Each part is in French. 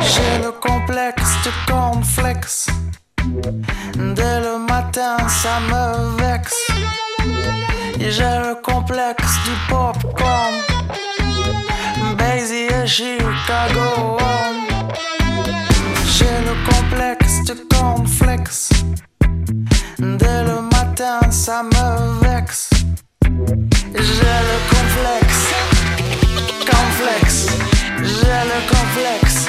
J'ai le complexe de complexe. Dès le matin, ça me vexe. J'ai le complexe du popcorn. Chicago. J'ai le complexe de complexe. Dès le matin, ça me vexe. J'ai le complexe. Complexe. J'ai le complexe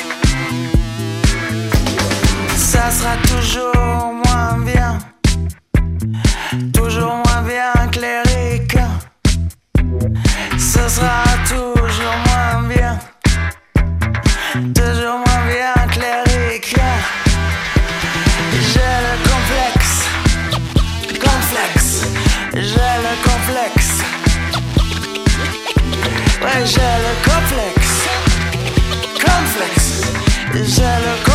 ça sera toujours J'ai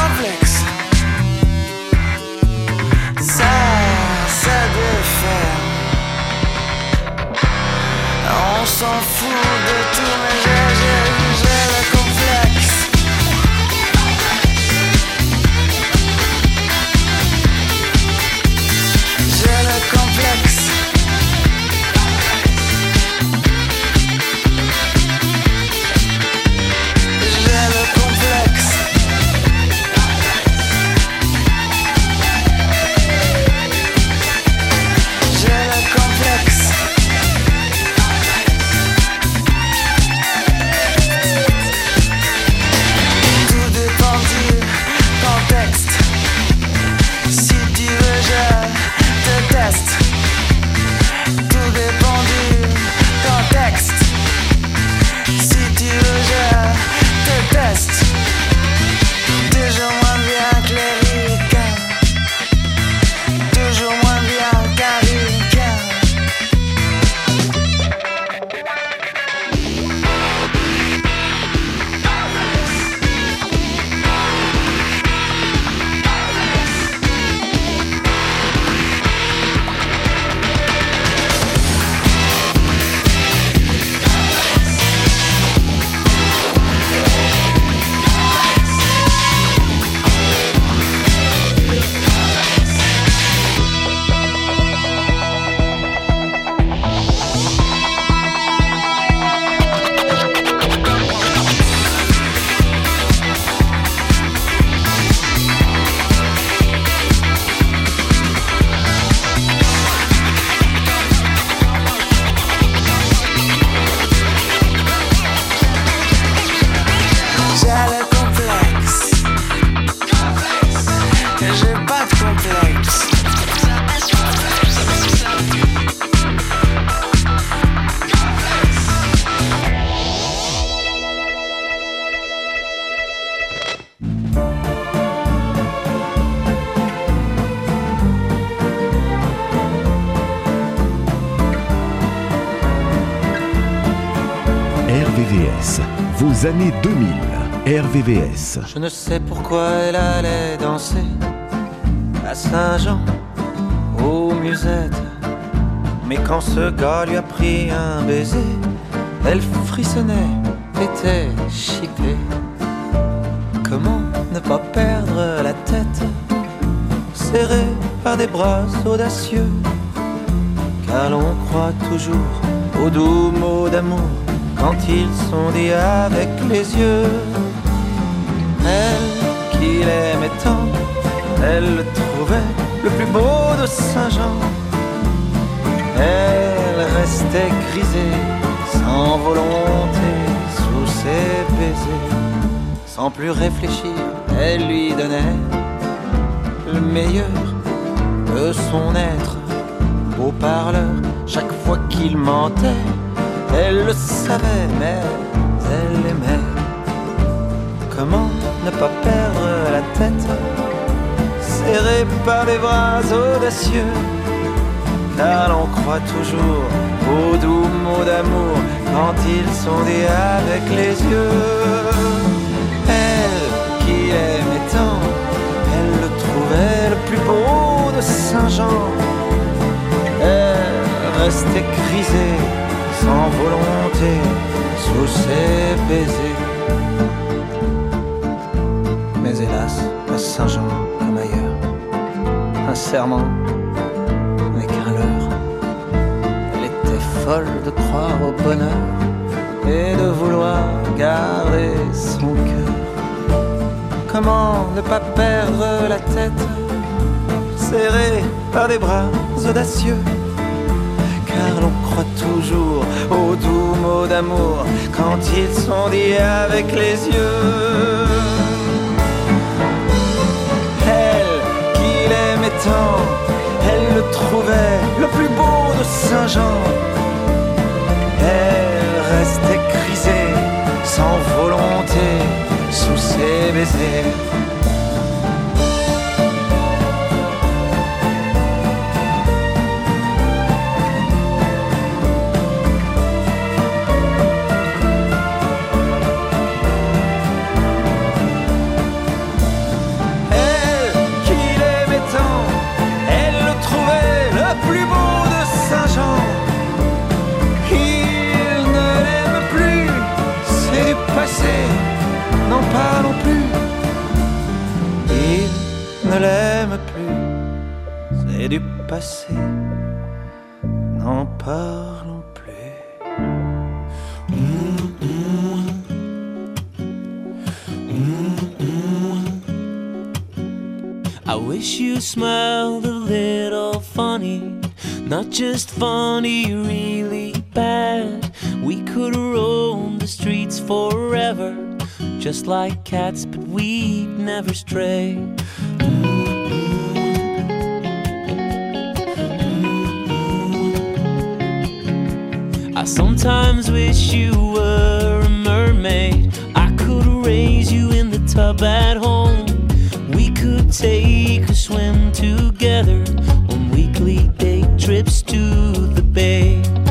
vos années 2000. RVVS. Je ne sais pourquoi elle allait danser à Saint-Jean, aux musettes. Mais quand ce gars lui a pris un baiser, elle frissonnait, était chippée. Comment ne pas perdre la tête, serrée par des bras audacieux, car l'on croit toujours aux doux mots d'amour quand ils sont avec les yeux. Elle qui l'aimait tant, elle le trouvait le plus beau de Saint-Jean. Elle restait grisée, sans volonté, sous ses baisers. Sans plus réfléchir, elle lui donnait le meilleur de son être. Beau parleur, chaque fois qu'il mentait, elle le savait, mais elle aimait. Comment ne pas perdre la tête, serrée par des bras audacieux, car l'on croit toujours aux doux mots d'amour quand ils sont dits avec les yeux. Elle qui aimait tant, elle le trouvait le plus beau de Saint-Jean. Elle restait grisée, sans volonté, sous ses baisers. Mais hélas, à Saint-Jean comme ailleurs, un serment n'est qu'un leurre. Elle était folle de croire au bonheur et de vouloir garder son cœur. Comment ne pas perdre la tête, serrée par des bras audacieux? Car l'on croit toujours aux doux mots d'amour quand ils sont dits avec les yeux. Elle qu'il aimait tant, elle le trouvait le plus beau de Saint-Jean. Elle restait grisée, sans volonté, sous ses baisers. N'en parlons plus. Il ne l'aime plus, c'est du passé, n'en parlons plus. I wish you smiled a little funny, not just funny, like cats, but we'd never stray. I sometimes wish you were a mermaid. I could raise you in the tub at home. We could take a swim together on weekly day trips to the bay.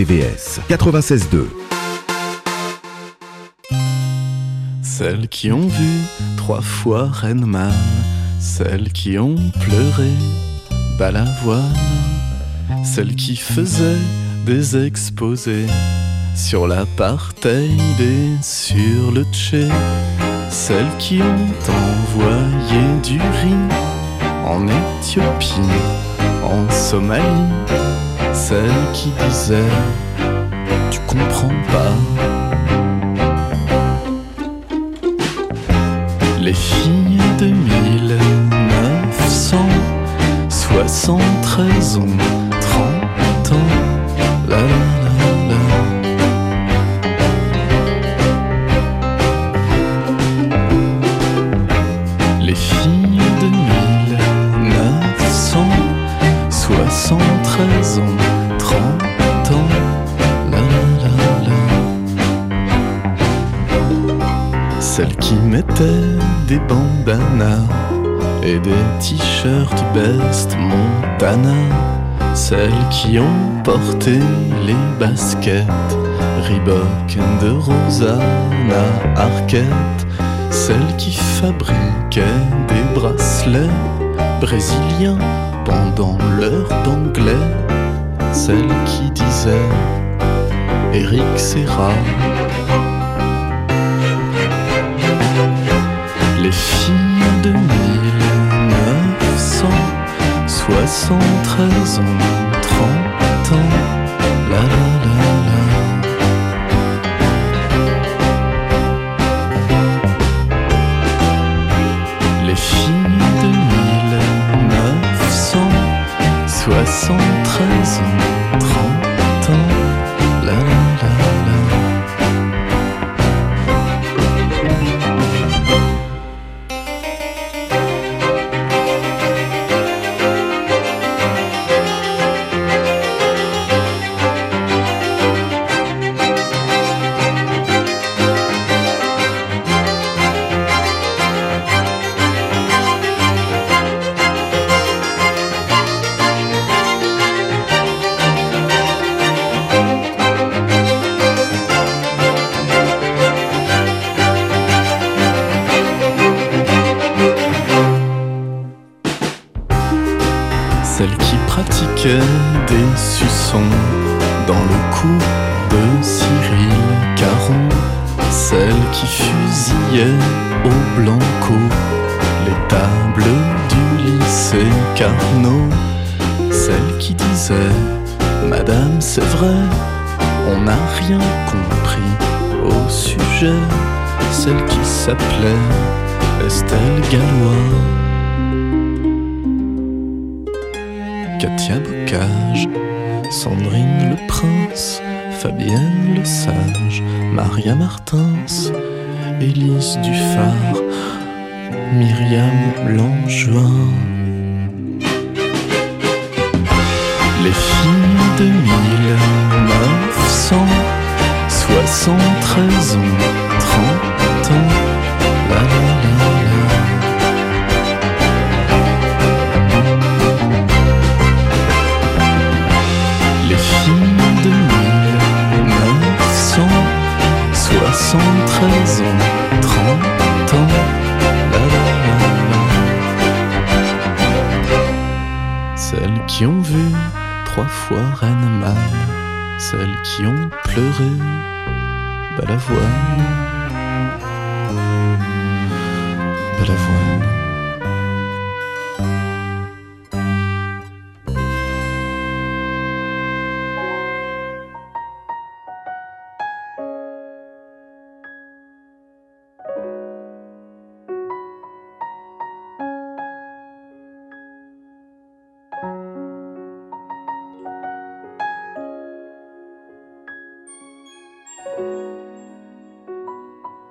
RVVS 96.2. Celles qui ont vu trois fois Renman, celles qui ont pleuré Balavoine, celles qui faisaient des exposés sur l'apartheid et sur le Tché, celles qui ont envoyé du riz en Éthiopie, en Somalie celle qui disait Tu comprends pas. Les filles de 1973 ont et des t-shirts Best Montana. Celles qui ont porté les baskets Reebok de Rosanna Arquette. Celles qui fabriquaient des bracelets brésiliens pendant l'heure d'anglais. Celles qui disaient Eric Serra Les filles de 1973 ans, 30 ans, la la la la. Les filles de 1973 Eliane le Sage, Maria Martins, Élise Dufard, Myriam Langevin. Les filles de 1973 ans.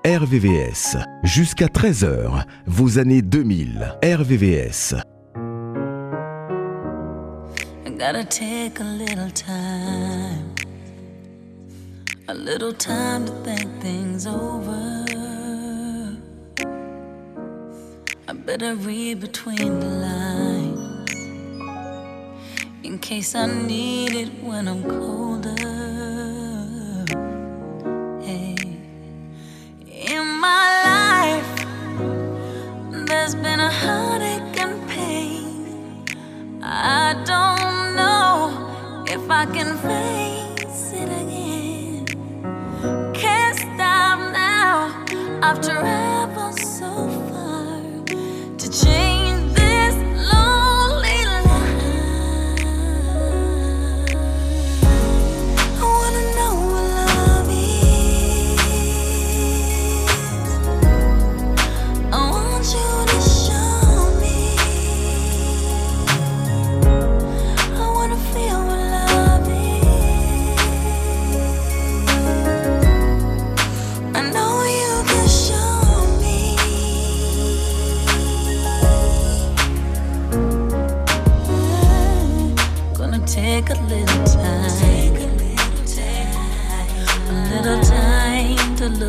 RVVS. Jusqu'à 13h, vos années 2000. RVVS. Gotta take a little time. A little time to think things over. I better read between the lines. In case I need it when I'm colder.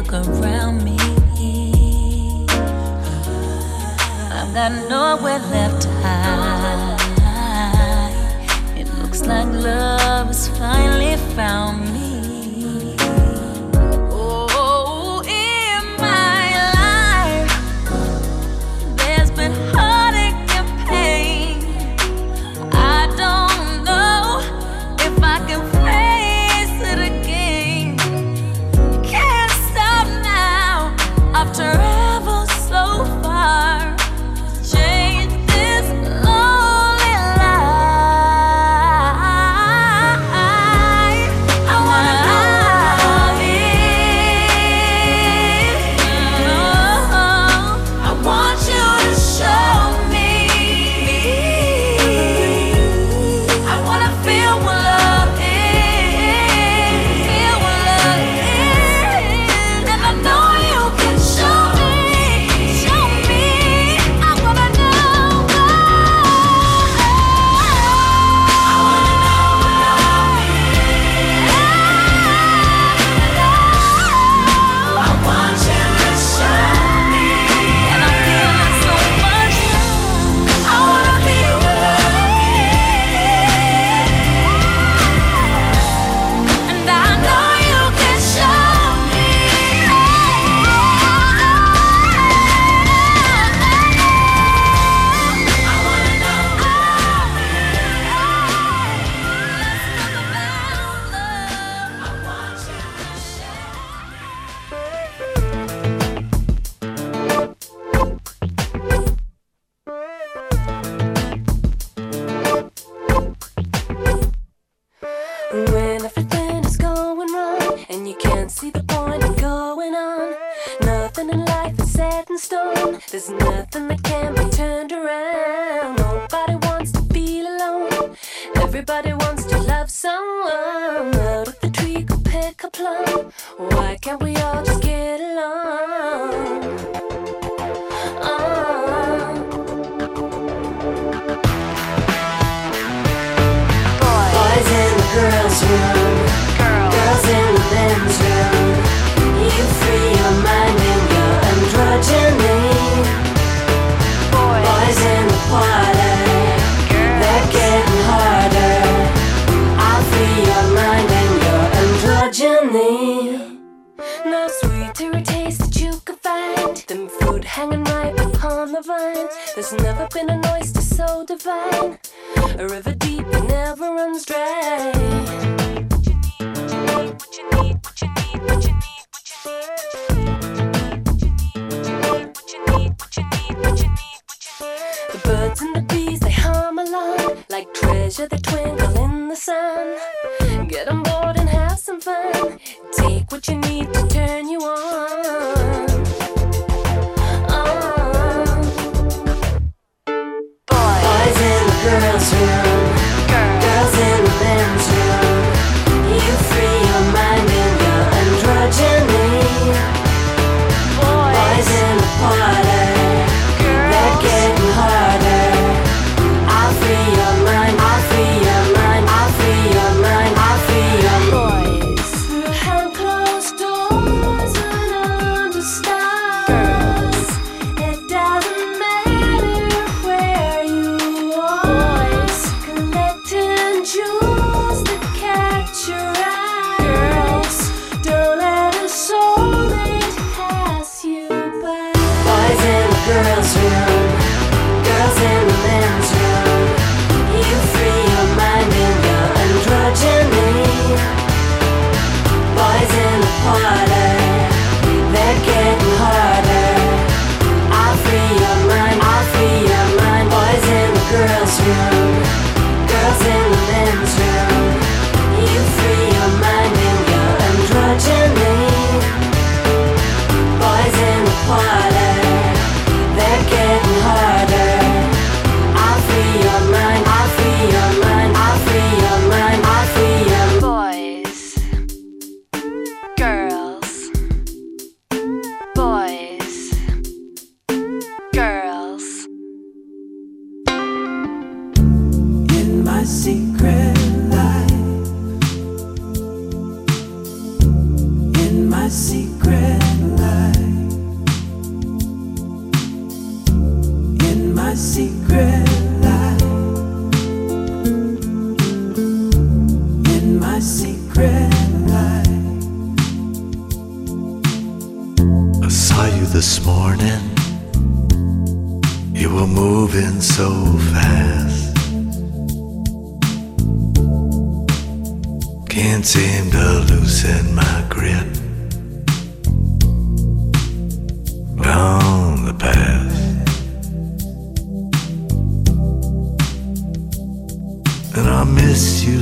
look around me. I've got nowhere left to hide. It looks like love has finally found me. to loosen my grip on the past. And I miss you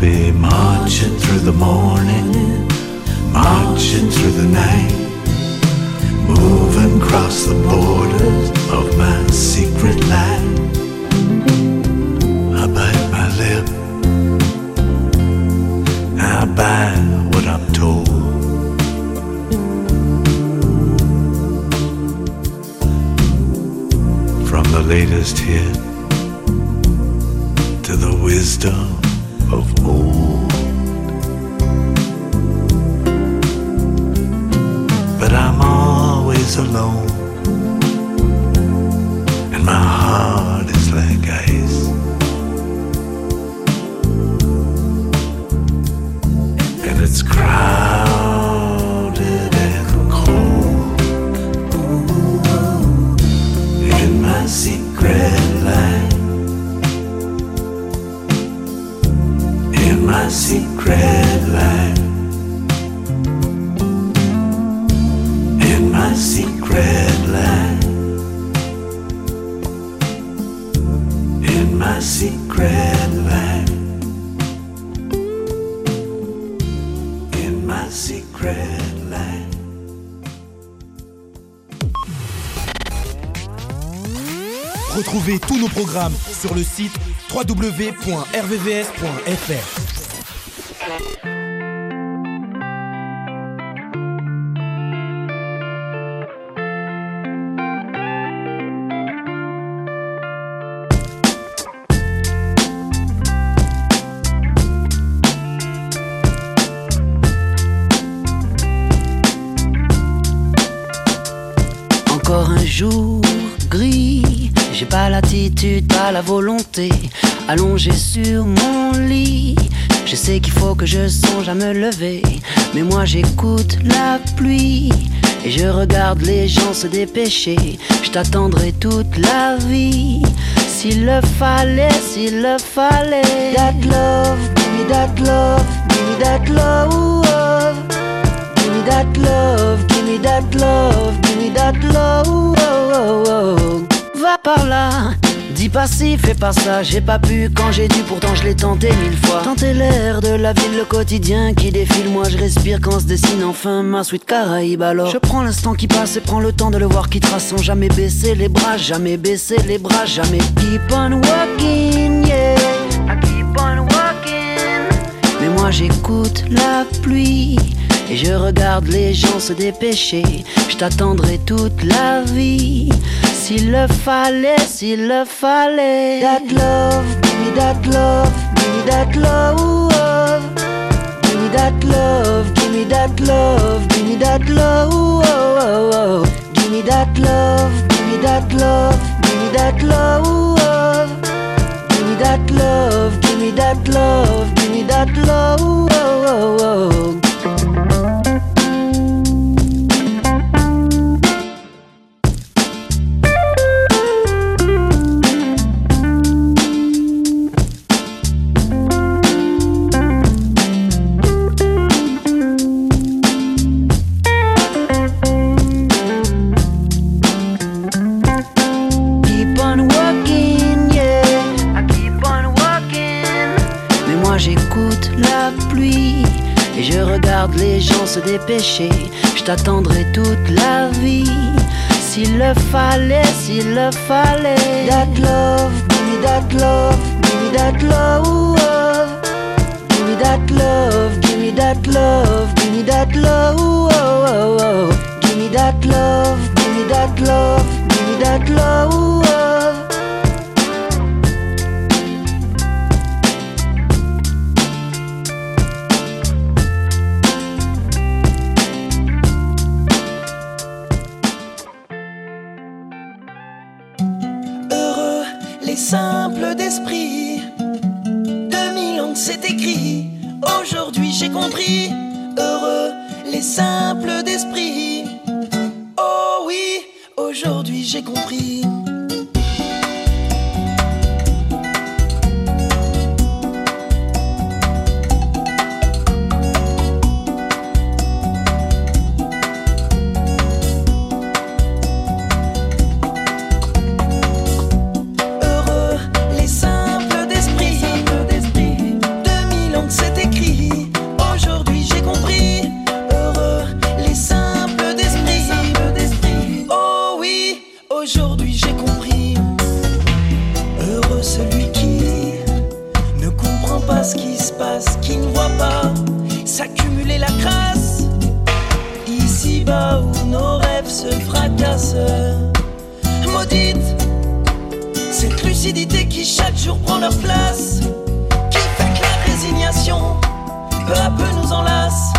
be marching through the morning, marching through the night, moving across the borders of my secret life. I bite my lip, I buy what I'm told. From the latest hit to the wisdom alone, sur le site www.rvvs.fr. Encore un jour j'ai pas l'attitude, pas la volonté, allongé sur mon lit. Je sais qu'il faut que je songe à me lever, mais moi j'écoute la pluie et je regarde les gens se dépêcher. Je t'attendrai toute la vie, s'il le fallait, s'il le fallait. That love, give me that love, give me that love. Give me that love, me that love, give that love. Va par là, dis pas ci, fais pas ça. J'ai pas pu quand j'ai dû, pourtant je l'ai tenté mille fois. Tenter l'air de la ville, le quotidien qui défile. Moi je respire quand se dessine enfin ma suite Caraïbe. Alors je prends l'instant qui passe et prends le temps de le voir qui trace sans jamais baisser les bras, jamais baisser les bras, jamais keep on walking, yeah. I keep on walking. Mais moi j'écoute la pluie et je regarde les gens se dépêcher. Je t'attendrai toute la vie. S'il le fallait, s'il le fallait. That love, give me that love, give me that love. Give me that love, give me that love, give me that love. Give me that love, give me that love, give me that love. Give me that love, give me that love, give me that love. Se dépêcher. Je t'attendrai toute la vie. S'il le fallait, s'il le fallait. That love, give me that love, give me that love. Give me that love, give me that love, give me that love. Give me that love, give me that love, give me that love. qui chaque jour prend leur place, qui fait que la résignation peu à peu nous enlace,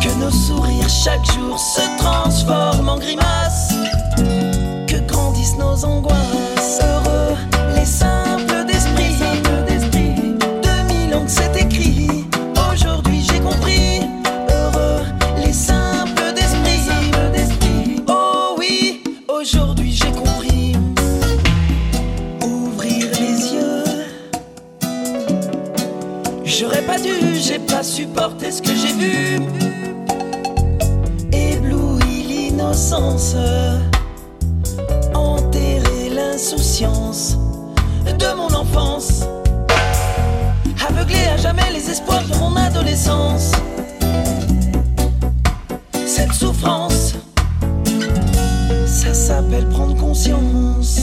que nos sourires chaque jour se transforment en grimaces, que grandissent nos angoisses. supporter ce que j'ai vu. Ébloui l'innocence, enterrer l'insouciance de mon enfance. Aveugler à jamais les espoirs de mon adolescence. Cette souffrance, ça s'appelle prendre conscience.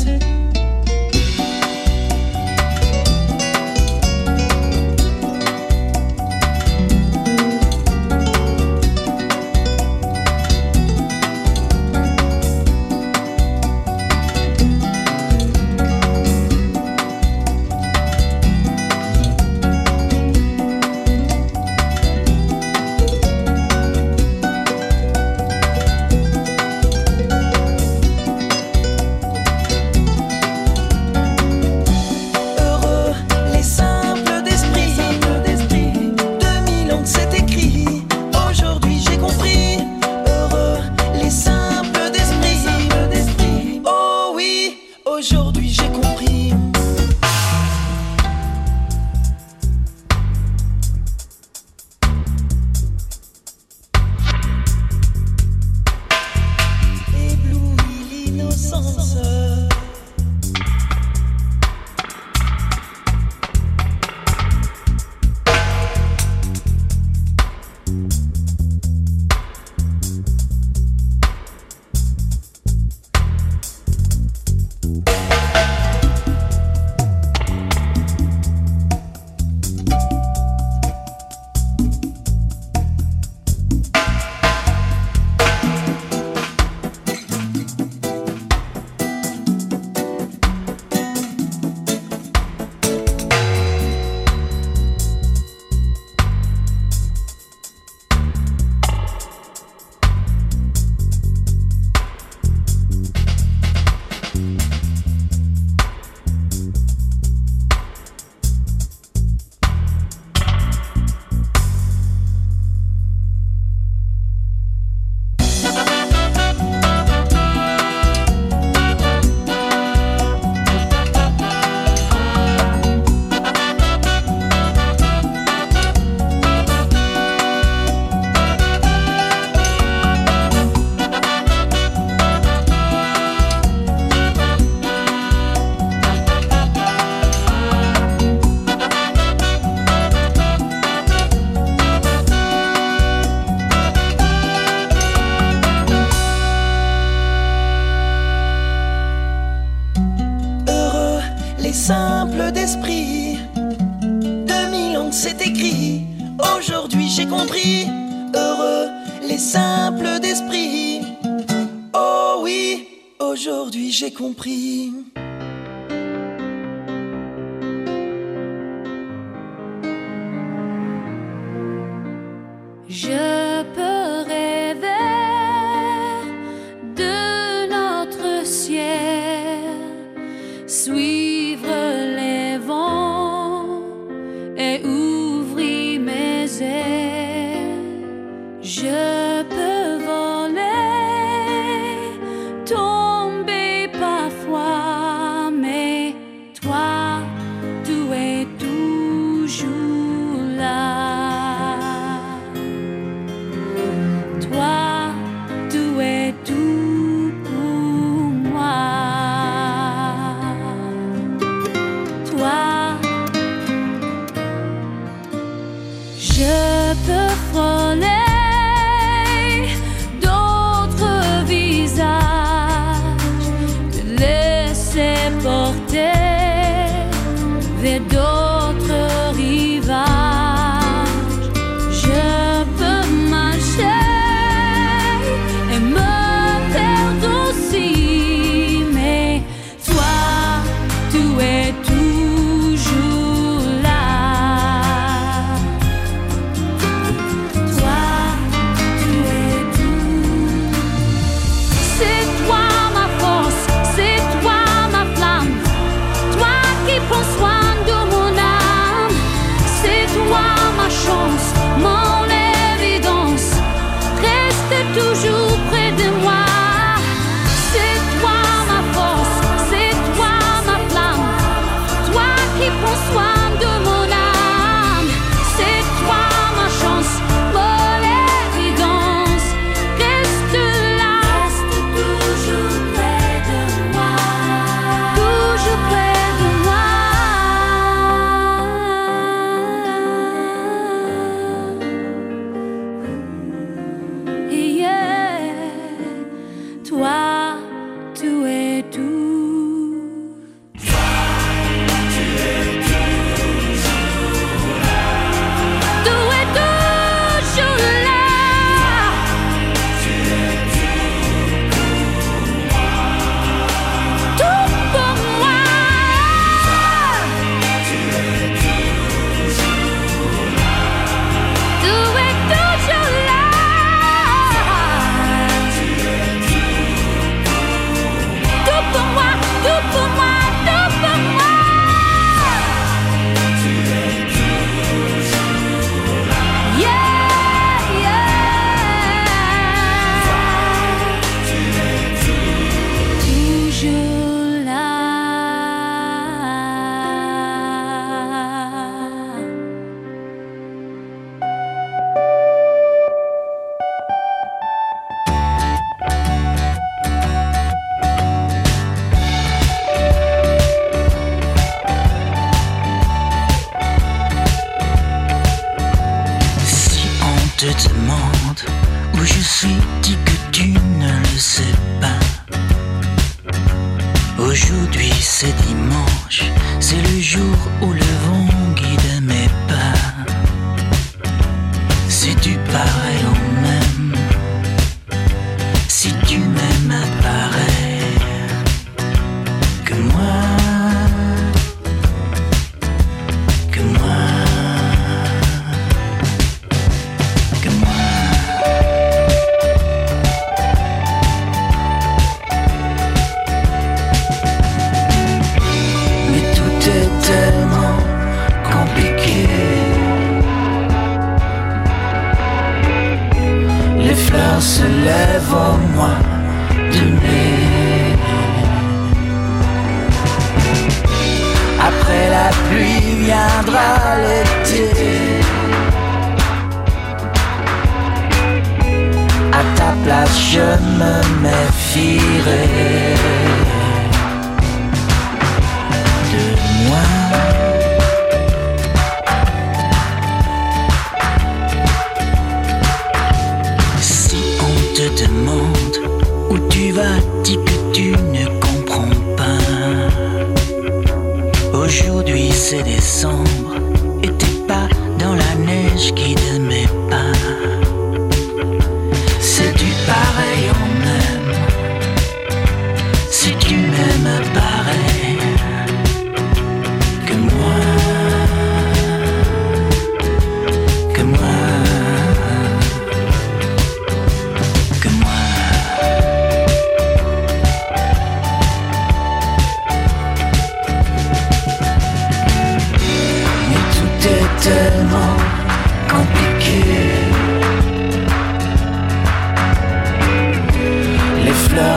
Aujourd'hui j'ai compris.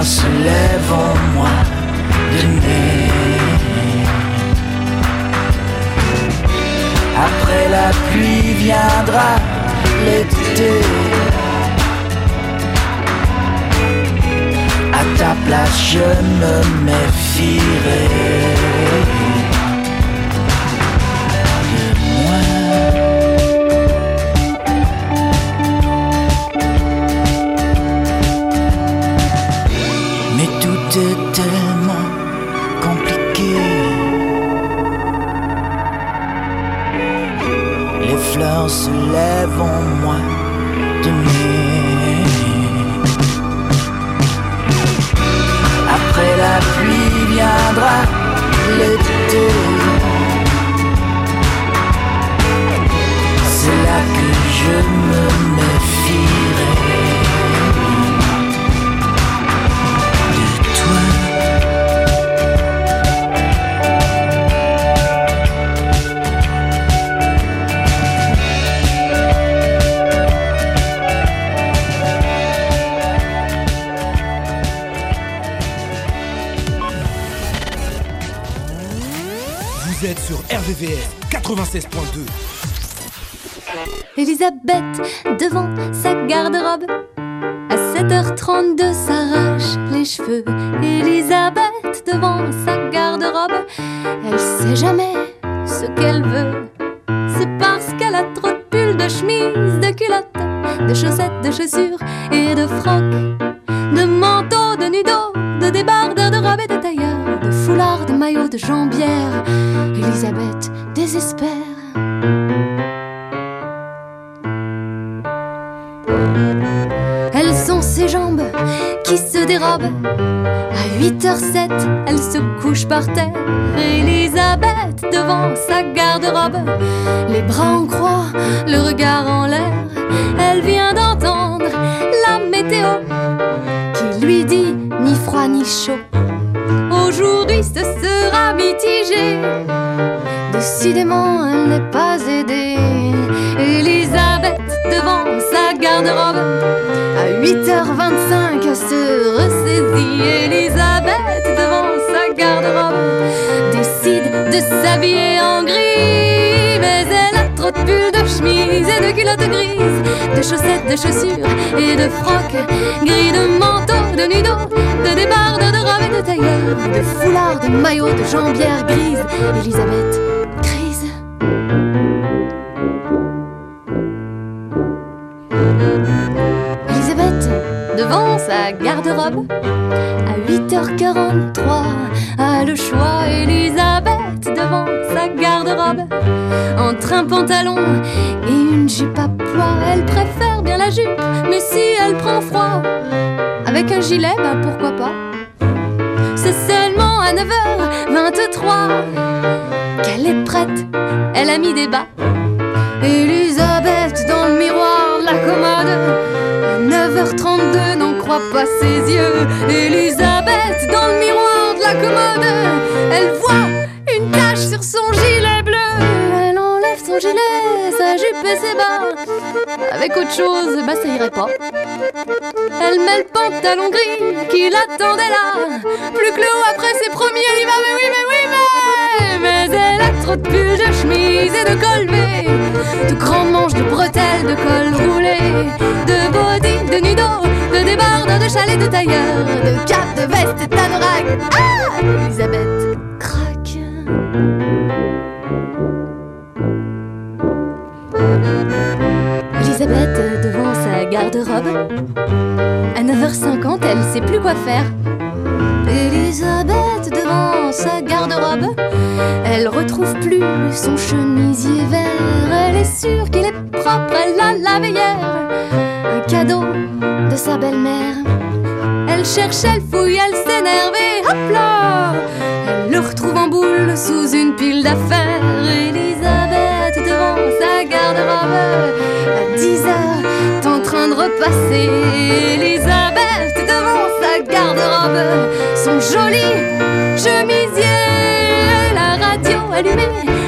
Se lèvent au mois de. Après la pluie viendra l'été. À ta place, je me méfierai Se lèvent en moi de. Après la pluie viendra l'été. C'est là que je sur RVVS 96.2. Elisabeth devant sa garde-robe. À 7h32 s'arrache les cheveux. Elisabeth devant sa garde-robe. Elle sait jamais ce qu'elle veut. C'est parce qu'elle a trop de pulls, de chemises, de culottes, de chaussettes, de chaussures et de frocs. De manteaux, de nudos, de débardeurs, jambières. Elisabeth désespère. Elles sont ses jambes qui se dérobent. À 8h07, elle se couche par terre. Elisabeth devant sa garde-robe, les bras en croix, le regard en l'air. Elle vient d'entendre la météo qui lui dit ni froid ni chaud. Aujourd'hui, ce sera mitigé. Décidément, elle n'est pas aidée. Elisabeth devant sa garde-robe. À 8h25, elle se ressaisit. Elisabeth devant sa garde-robe. Décide de s'habiller en gris. Mais elle a trop de pulls, de chemises et de culottes grises. De chaussettes, de chaussures et de frocs. Gris de manteaux, de nudos, de débardeurs, de robes et de tailleurs. De foulards, de maillots, de jambières grises. Elisabeth crise. Elisabeth, devant sa garde-robe, à 8h43, a le choix. Elisabeth, devant sa garde-robe, entre un pantalon et une jupe à pois. Elle préfère bien la jupe, mais si elle prend froid, avec un gilet, bah pourquoi pas? C'est seulement à 9h23 qu'elle est prête, elle a mis des bas. Elisabeth dans le miroir de la commode. À 9h32, n'en croit pas ses yeux. Elisabeth dans le miroir commode. Elle voit une tache sur son gilet bleu. Elle enlève son gilet, sa jupe et ses bas. Avec autre chose, bah ça irait pas. Elle met le pantalon gris qui l'attendait là. Plus que le haut après ses premiers, elle y va, mais oui, mais oui, mais. Mais elle a trop de pulls, de chemises et de colvés. De grands manches, de bretelles, de col roulé. De nudo, de débardeurs, de chalets, de tailleurs. De capes, de vestes et d'anorak. Ah Elisabeth craque. Elisabeth devant sa garde-robe. À 9h50, elle sait plus quoi faire. Elisabeth devant sa garde-robe. Elle retrouve plus son chemisier vert. Elle est sûre qu'il est propre, elle l'a lavé hier. Cadeau de sa belle-mère. Elle cherche, elle fouille, elle s'énerve et hop là Elle le retrouve en boule sous une pile d'affaires. Elisabeth devant sa garde-robe. À 10 heures, en train de repasser. Elisabeth devant sa garde-robe. Son joli chemisier. La radio allumée,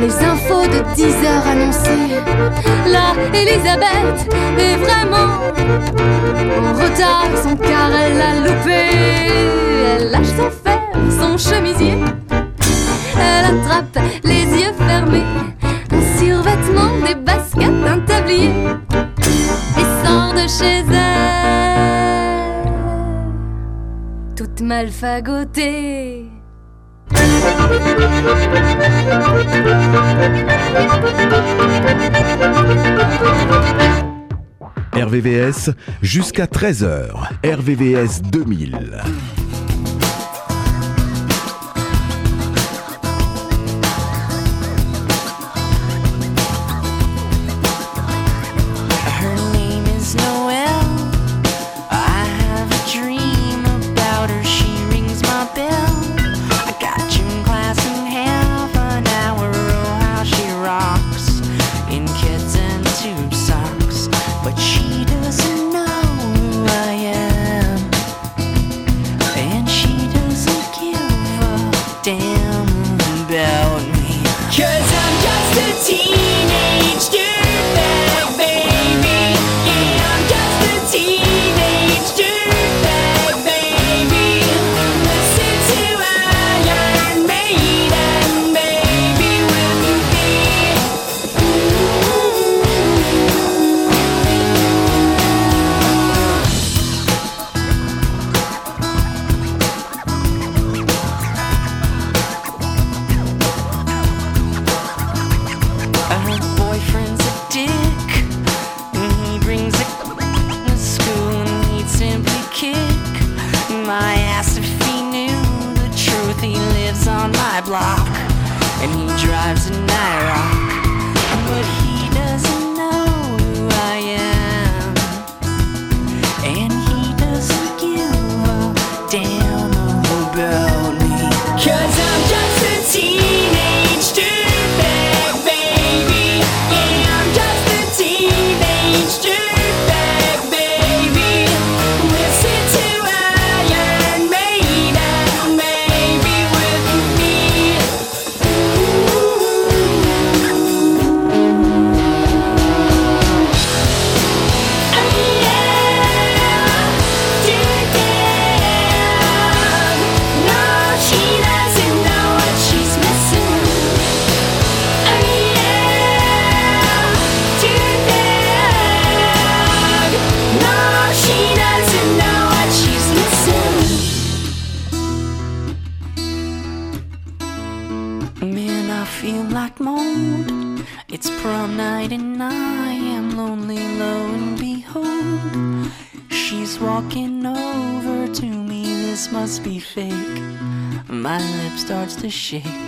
les infos de 10 heures annoncées. Là, Elisabeth est vraiment en retard. Son car, elle l'a loupé. Elle lâche son fer, son chemisier. Elle attrape les yeux fermés. Un survêtement, des baskets, un tablier. Et sort de chez elle. Toute mal fagotée. RVVS jusqu'à 13h. RVVS 2000. Over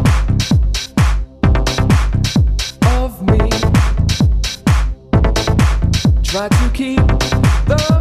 try to keep the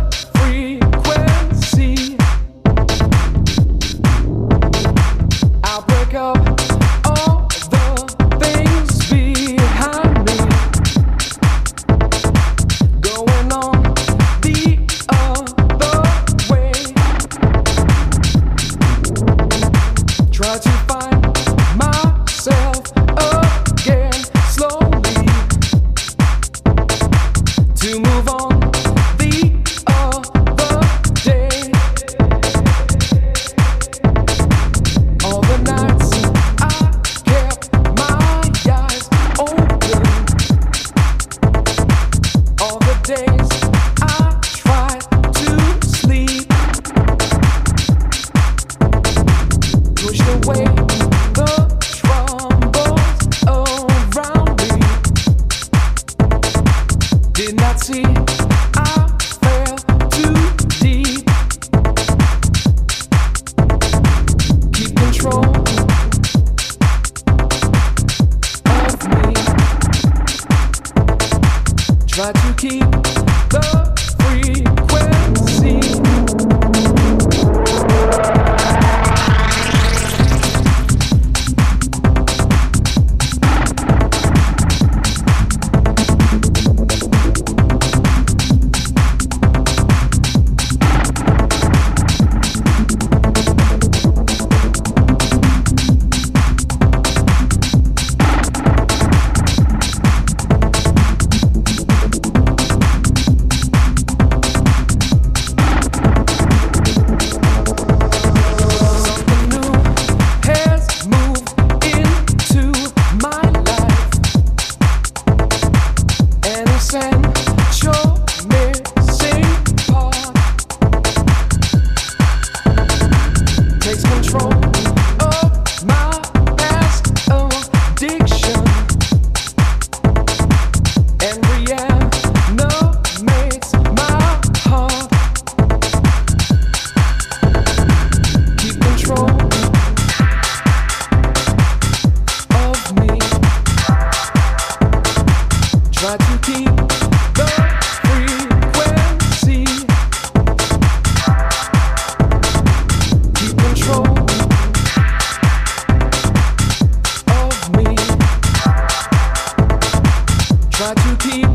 to keep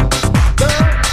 the